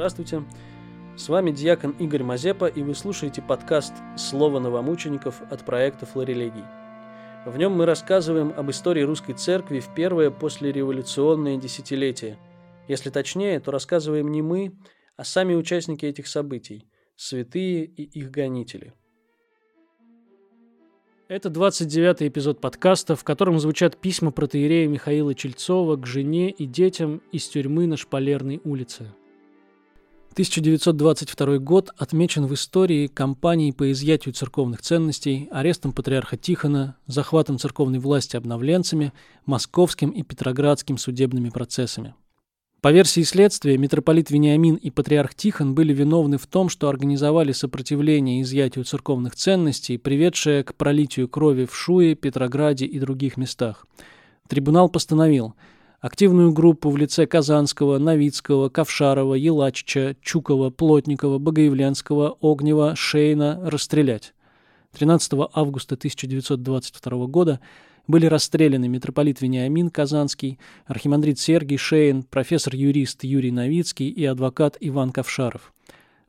Здравствуйте. С вами диакон Игорь Мазепа, и вы слушаете подкаст «Слово новомучеников» от проекта «Флорелегий». В нем мы рассказываем об истории русской церкви в первое послереволюционное десятилетие. Если точнее, то рассказываем не мы, а сами участники этих событий – святые и их гонители. Это 29-й эпизод подкаста, в котором звучат письма протеерея Михаила Чельцова к жене и детям из тюрьмы на Шпалерной улице – 1922 год отмечен в истории кампанией по изъятию церковных ценностей, арестом патриарха Тихона, захватом церковной власти обновленцами, московским и петроградским судебными процессами. По версии следствия, митрополит Вениамин и патриарх Тихон были виновны в том, что организовали сопротивление изъятию церковных ценностей, приведшее к пролитию крови в Шуе, Петрограде и других местах. Трибунал постановил – Активную группу в лице Казанского, Новицкого, Ковшарова, Елачича, Чукова, Плотникова, Богоявленского, Огнева, Шейна расстрелять. 13 августа 1922 года были расстреляны митрополит Вениамин Казанский, архимандрит Сергий Шейн, профессор-юрист Юрий Новицкий и адвокат Иван Ковшаров.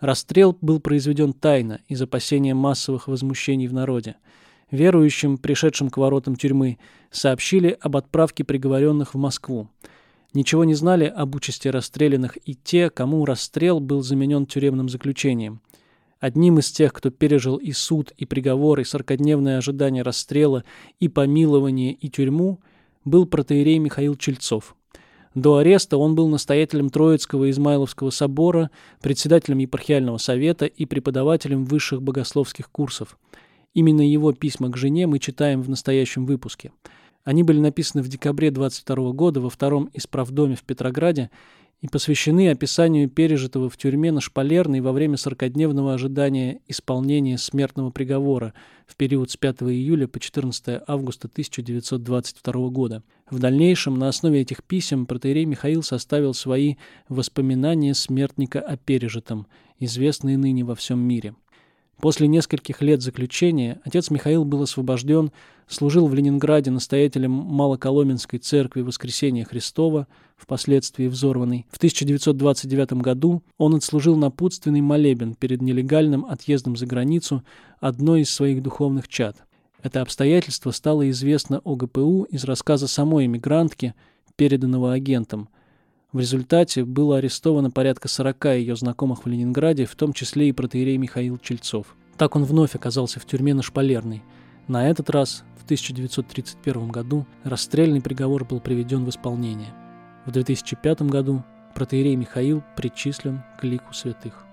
Расстрел был произведен тайно из опасения массовых возмущений в народе – верующим, пришедшим к воротам тюрьмы, сообщили об отправке приговоренных в Москву. Ничего не знали об участи расстрелянных и те, кому расстрел был заменен тюремным заключением. Одним из тех, кто пережил и суд, и приговор, и сорокодневное ожидание расстрела, и помилование, и тюрьму, был протеерей Михаил Чельцов. До ареста он был настоятелем Троицкого Измайловского собора, председателем епархиального совета и преподавателем высших богословских курсов – Именно его письма к жене мы читаем в настоящем выпуске. Они были написаны в декабре 22 года во втором исправдоме в Петрограде и посвящены описанию пережитого в тюрьме на Шпалерной во время сорокодневного ожидания исполнения смертного приговора в период с 5 июля по 14 августа 1922 года. В дальнейшем на основе этих писем протеерей Михаил составил свои «Воспоминания смертника о пережитом», известные ныне во всем мире. После нескольких лет заключения отец Михаил был освобожден, служил в Ленинграде настоятелем Малоколоменской церкви Воскресения Христова, впоследствии взорванной. В 1929 году он отслужил напутственный молебен перед нелегальным отъездом за границу одной из своих духовных чад. Это обстоятельство стало известно ОГПУ из рассказа самой эмигрантки, переданного агентом – в результате было арестовано порядка 40 ее знакомых в Ленинграде, в том числе и протеерей Михаил Чельцов. Так он вновь оказался в тюрьме на Шпалерной. На этот раз, в 1931 году, расстрельный приговор был приведен в исполнение. В 2005 году протеерей Михаил причислен к лику святых.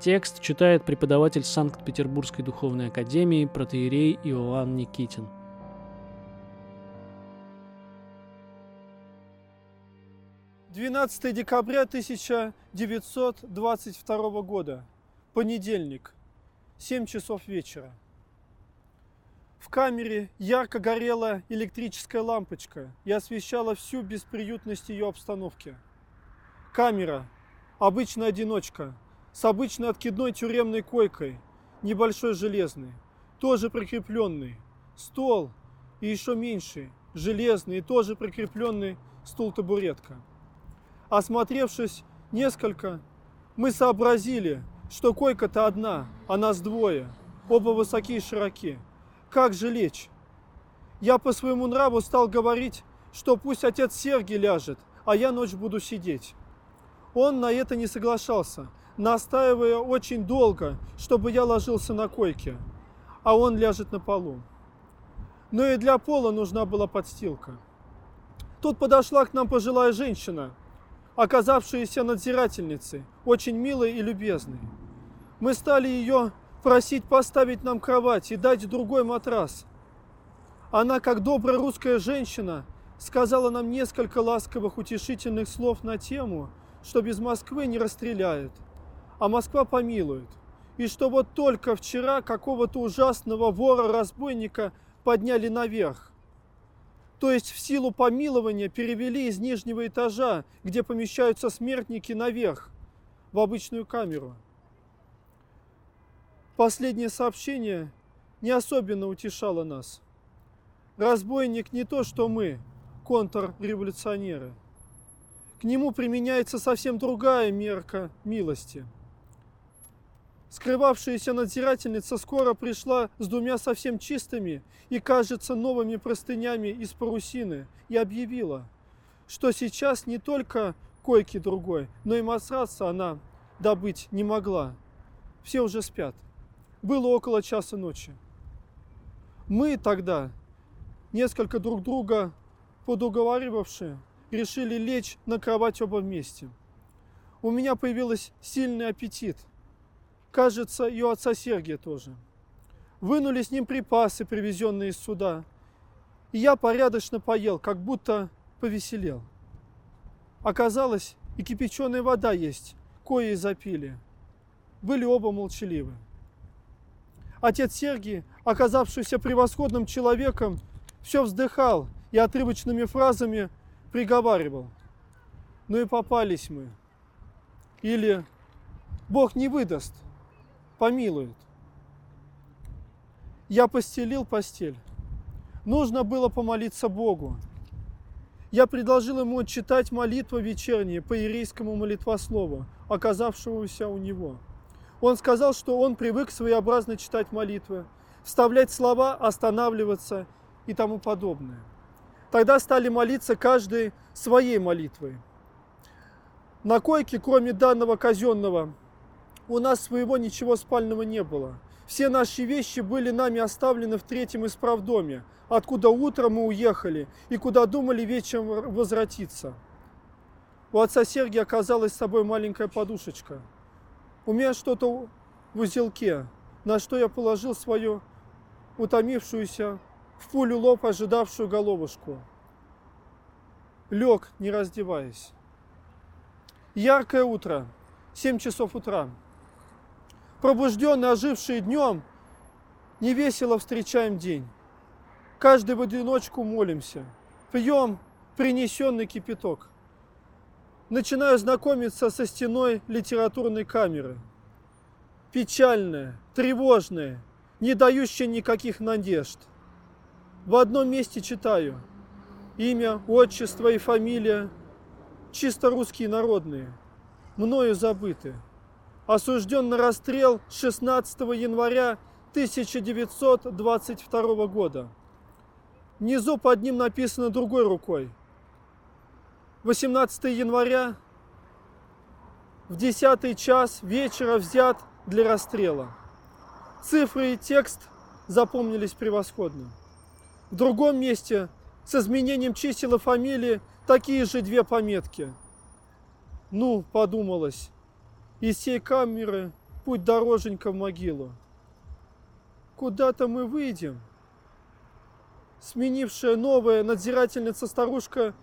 Текст читает преподаватель Санкт-Петербургской духовной академии протеерей Иоанн Никитин – 12 декабря 1922 года, понедельник, 7 часов вечера. В камере ярко горела электрическая лампочка и освещала всю бесприютность ее обстановки. Камера, обычная одиночка, с обычной откидной тюремной койкой, небольшой железный, тоже прикрепленный, стол и еще меньший, железный и тоже прикрепленный стул-табуретка. Осмотревшись несколько, мы сообразили, что койка-то одна, а нас двое, оба высокие и широки. Как же лечь? Я по своему нраву стал говорить, что пусть отец Сергий ляжет, а я ночь буду сидеть. Он на это не соглашался, настаивая очень долго, чтобы я ложился на койке, а он ляжет на полу. Но и для пола нужна была подстилка. Тут подошла к нам пожилая женщина – оказавшаяся надзирательницей, очень милой и любезной. Мы стали ее просить поставить нам кровать и дать другой матрас. Она, как добрая русская женщина, сказала нам несколько ласковых утешительных слов на тему, что без Москвы не расстреляют, а Москва помилует. И что вот только вчера какого-то ужасного вора-разбойника подняли наверх, то есть в силу помилования перевели из нижнего этажа, где помещаются смертники, наверх, в обычную камеру. Последнее сообщение не особенно утешало нас. Разбойник не то, что мы, контрреволюционеры. к нему применяется совсем другая мерка милости. Скрывавшаяся надзирательница скоро пришла с двумя совсем чистыми и, кажется, новыми простынями из парусины и объявила, что сейчас не только койки другой, но и матраса она добыть не могла. Все уже спят. Было около часа ночи. Мы тогда, несколько друг друга подуговаривавшие, решили лечь на кровать оба вместе. У меня появился сильный аппетит. Кажется, и у отца Сергия тоже. Вынули с ним припасы, привезенные из суда. И я порядочно поел, как будто повеселел. Оказалось, и кипяченая вода есть, кое и запили. Были оба молчаливы. Отец Сергий, оказавшийся превосходным человеком, все вздыхал и отрывочными фразами приговаривал. Ну и попались мы. Или Бог не выдаст, помилует. Я постелил постель. Нужно было помолиться Богу. Я предложил ему читать молитву вечерние по ирийскому молитвослову, оказавшегося у него. Он сказал, что он привык своеобразно читать молитвы, вставлять слова, останавливаться и тому подобное. Тогда стали молиться каждой своей молитвой. На койке, кроме данного казенного, у нас своего ничего спального не было. Все наши вещи были нами оставлены в третьем исправдоме, откуда утром мы уехали и куда думали вечером возвратиться. У отца Сергия оказалась с собой маленькая подушечка. У меня что-то в узелке, на что я положил свою утомившуюся в пулю лоб ожидавшую головушку. Лег, не раздеваясь. Яркое утро, 7 часов утра. Пробужденные, ожившие днем, невесело встречаем день. Каждый в одиночку молимся, пьем принесенный кипяток. Начинаю знакомиться со стеной литературной камеры. Печальная, тревожная, не дающая никаких надежд – в одном месте читаю. Имя, отчество и фамилия чисто русские народные, мною забыты. Осужден на расстрел 16 января 1922 года. Внизу под ним написано другой рукой. 18 января в 10 час вечера взят для расстрела. Цифры и текст запомнились превосходно. В другом месте с изменением чисел и фамилии такие же две пометки. Ну, подумалось, из сей камеры путь дороженька в могилу. Куда-то мы выйдем. Сменившая новая надзирательница-старушка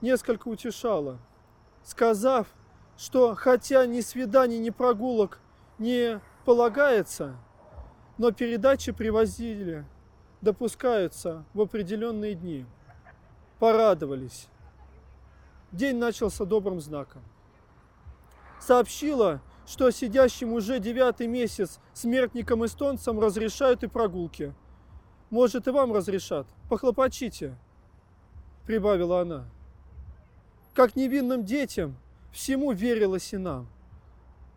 несколько утешала, сказав, что хотя ни свиданий, ни прогулок не полагается, но передачи привозили допускаются в определенные дни. Порадовались. День начался добрым знаком. Сообщила, что сидящим уже девятый месяц смертникам-эстонцам разрешают и прогулки. Может, и вам разрешат. Похлопочите, прибавила она. Как невинным детям всему верилась и нам.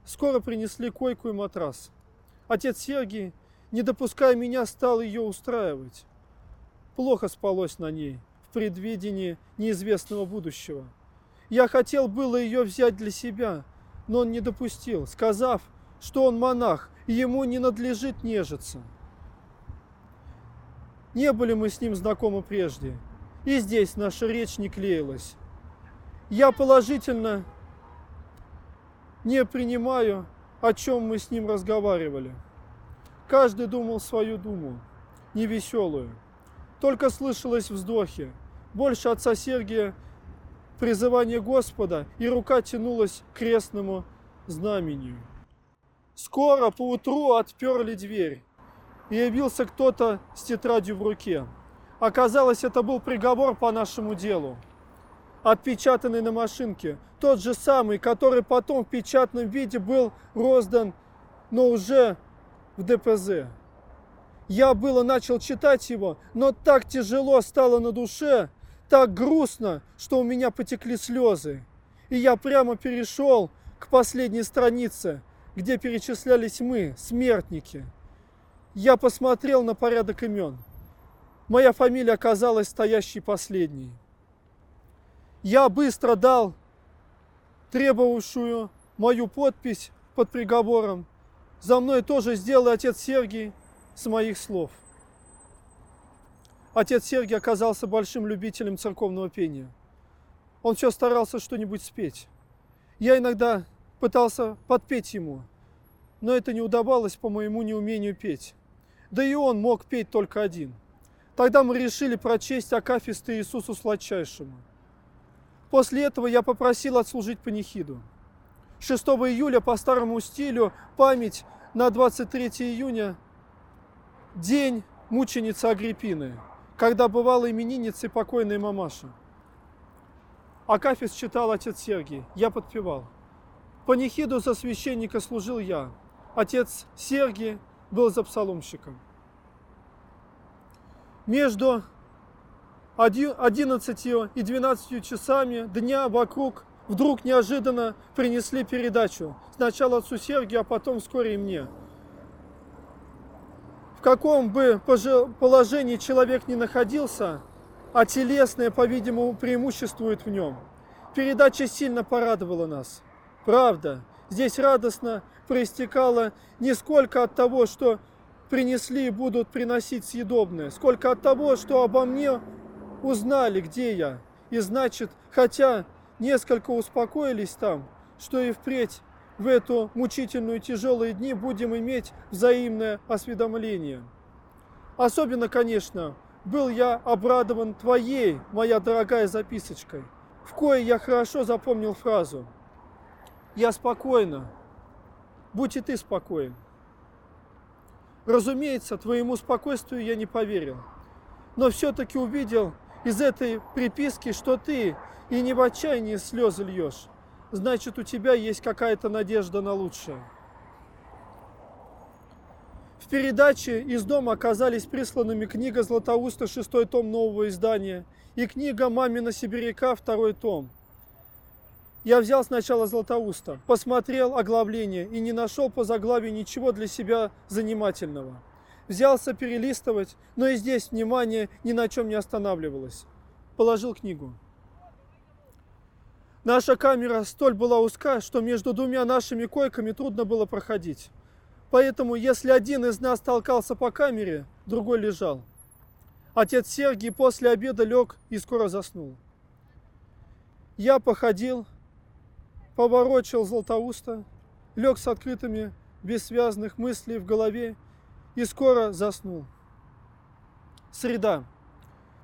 Скоро принесли койку и матрас. Отец Сергий не допуская меня, стал ее устраивать. Плохо спалось на ней в предвидении неизвестного будущего. Я хотел было ее взять для себя, но он не допустил, сказав, что он монах, и ему не надлежит нежиться. Не были мы с ним знакомы прежде, и здесь наша речь не клеилась. Я положительно не принимаю, о чем мы с ним разговаривали. Каждый думал свою думу, невеселую. Только слышалось вздохи. Больше отца Сергия призывание Господа, и рука тянулась к крестному знамению. Скоро поутру отперли дверь, и явился кто-то с тетрадью в руке. Оказалось, это был приговор по нашему делу, отпечатанный на машинке, тот же самый, который потом в печатном виде был роздан, но уже в ДПЗ. Я было начал читать его, но так тяжело стало на душе, так грустно, что у меня потекли слезы. И я прямо перешел к последней странице, где перечислялись мы, смертники. Я посмотрел на порядок имен. Моя фамилия оказалась стоящей последней. Я быстро дал требовавшую мою подпись под приговором. За мной тоже сделал отец Сергий с моих слов. Отец Сергий оказался большим любителем церковного пения. Он все старался что-нибудь спеть. Я иногда пытался подпеть ему, но это не удавалось по моему неумению петь. Да и он мог петь только один. Тогда мы решили прочесть Акафисты Иисусу Сладчайшему. После этого я попросил отслужить панихиду. 6 июля по старому стилю память на 23 июня день мученицы Агриппины, когда бывала именинницей покойной мамаши. Акафис читал отец Сергий, я подпевал. Панихиду за священника служил я. Отец Сергий был за псаломщиком. Между 11 и 12 часами дня вокруг вдруг неожиданно принесли передачу. Сначала отцу Сергию, а потом вскоре и мне. Каком бы положении человек ни находился, а телесное, по-видимому, преимуществует в нем. Передача сильно порадовала нас. Правда, здесь радостно проистекало не сколько от того, что принесли и будут приносить съедобное, сколько от того, что обо мне узнали, где я. И значит, хотя несколько успокоились там, что и впредь в эту мучительную тяжелые дни будем иметь взаимное осведомление. Особенно, конечно, был я обрадован твоей, моя дорогая записочкой, в кое я хорошо запомнил фразу «Я спокойно, будь и ты спокоен». Разумеется, твоему спокойствию я не поверил, но все-таки увидел из этой приписки, что ты и не в отчаянии слезы льешь, значит у тебя есть какая-то надежда на лучшее. В передаче из дома оказались присланными книга Златоуста, шестой том нового издания, и книга Мамина Сибиряка, второй том. Я взял сначала Златоуста, посмотрел оглавление и не нашел по заглавию ничего для себя занимательного. Взялся перелистывать, но и здесь внимание ни на чем не останавливалось. Положил книгу. Наша камера столь была узка, что между двумя нашими койками трудно было проходить. Поэтому, если один из нас толкался по камере, другой лежал. Отец Сергий после обеда лег и скоро заснул. Я походил, поворочил Златоуста, лег с открытыми, бессвязных мыслей в голове и скоро заснул. Среда,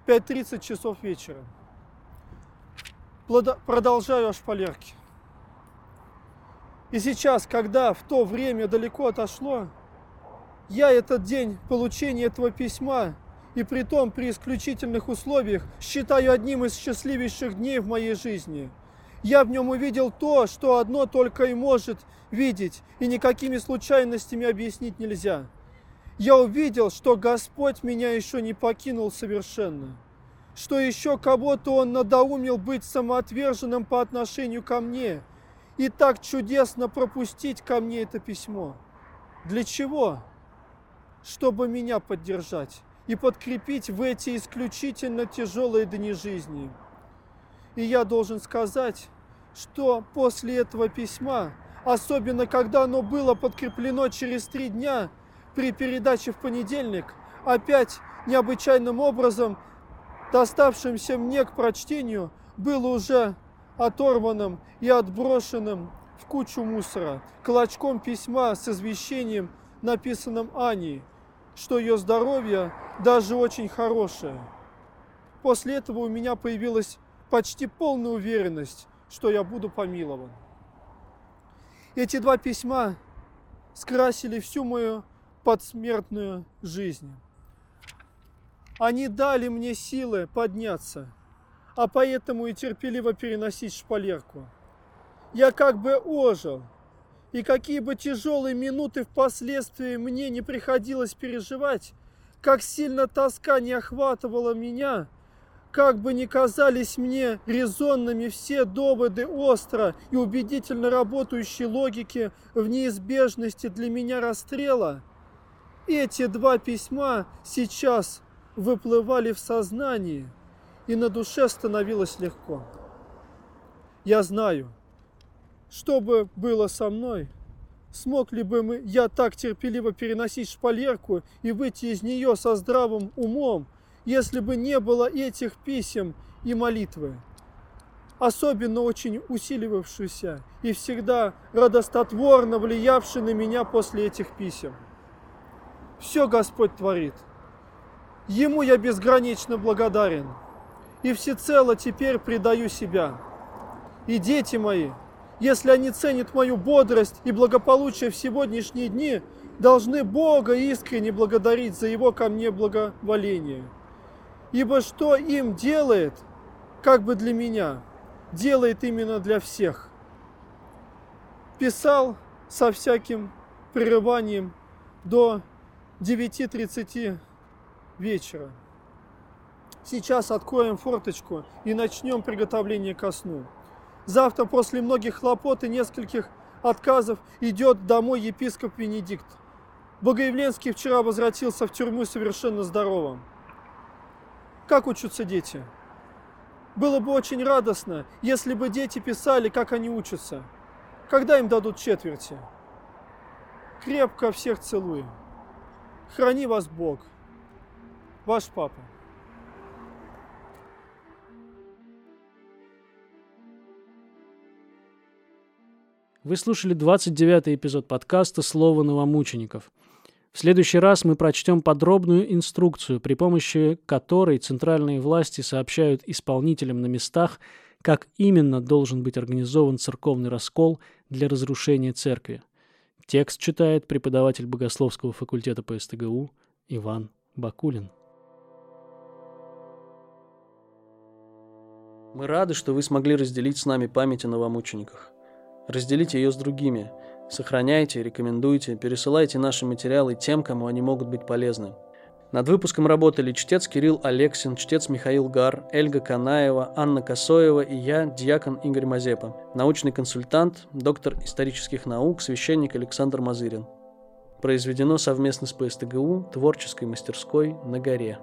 5.30 часов вечера. Продолжаю о шпалерке. И сейчас, когда в то время далеко отошло, я этот день получения этого письма, и при том при исключительных условиях, считаю одним из счастливейших дней в моей жизни. Я в нем увидел то, что одно только и может видеть, и никакими случайностями объяснить нельзя. Я увидел, что Господь меня еще не покинул совершенно, что еще кого-то Он надоумил быть самоотверженным по отношению ко мне – и так чудесно пропустить ко мне это письмо. Для чего? Чтобы меня поддержать и подкрепить в эти исключительно тяжелые дни жизни. И я должен сказать, что после этого письма, особенно когда оно было подкреплено через три дня при передаче в понедельник, опять необычайным образом доставшимся мне к прочтению, было уже оторванным и отброшенным в кучу мусора, клочком письма с извещением, написанным Аней, что ее здоровье даже очень хорошее. После этого у меня появилась почти полная уверенность, что я буду помилован. Эти два письма скрасили всю мою подсмертную жизнь. Они дали мне силы подняться – а поэтому и терпеливо переносить шпалерку. Я как бы ожил, и какие бы тяжелые минуты впоследствии мне не приходилось переживать, как сильно тоска не охватывала меня, как бы ни казались мне резонными все доводы остро и убедительно работающей логики в неизбежности для меня расстрела, эти два письма сейчас выплывали в сознании, и на душе становилось легко. Я знаю, что бы было со мной, смог ли бы мы, я так терпеливо переносить шпалерку и выйти из нее со здравым умом, если бы не было этих писем и молитвы, особенно очень усиливавшейся и всегда радостотворно влиявшей на меня после этих писем. Все Господь творит. Ему я безгранично благодарен и всецело теперь предаю себя. И дети мои, если они ценят мою бодрость и благополучие в сегодняшние дни, должны Бога искренне благодарить за Его ко мне благоволение. Ибо что им делает, как бы для меня, делает именно для всех. Писал со всяким прерыванием до 9.30 вечера. Сейчас откроем форточку и начнем приготовление ко сну. Завтра после многих хлопот и нескольких отказов идет домой епископ Венедикт. Богоявленский вчера возвратился в тюрьму совершенно здоровым. Как учатся дети? Было бы очень радостно, если бы дети писали, как они учатся. Когда им дадут четверти? Крепко всех целую. Храни вас Бог. Ваш папа. Вы слушали 29-й эпизод подкаста «Слово новомучеников». В следующий раз мы прочтем подробную инструкцию, при помощи которой центральные власти сообщают исполнителям на местах, как именно должен быть организован церковный раскол для разрушения церкви. Текст читает преподаватель Богословского факультета по СТГУ Иван Бакулин. Мы рады, что вы смогли разделить с нами память о новомучениках. Разделите ее с другими. Сохраняйте, рекомендуйте, пересылайте наши материалы тем, кому они могут быть полезны. Над выпуском работали чтец Кирилл Алексин, чтец Михаил Гар, Эльга Канаева, Анна Косоева и я, диакон Игорь Мазепа, научный консультант, доктор исторических наук, священник Александр Мазырин. Произведено совместно с ПСТГУ творческой мастерской на горе.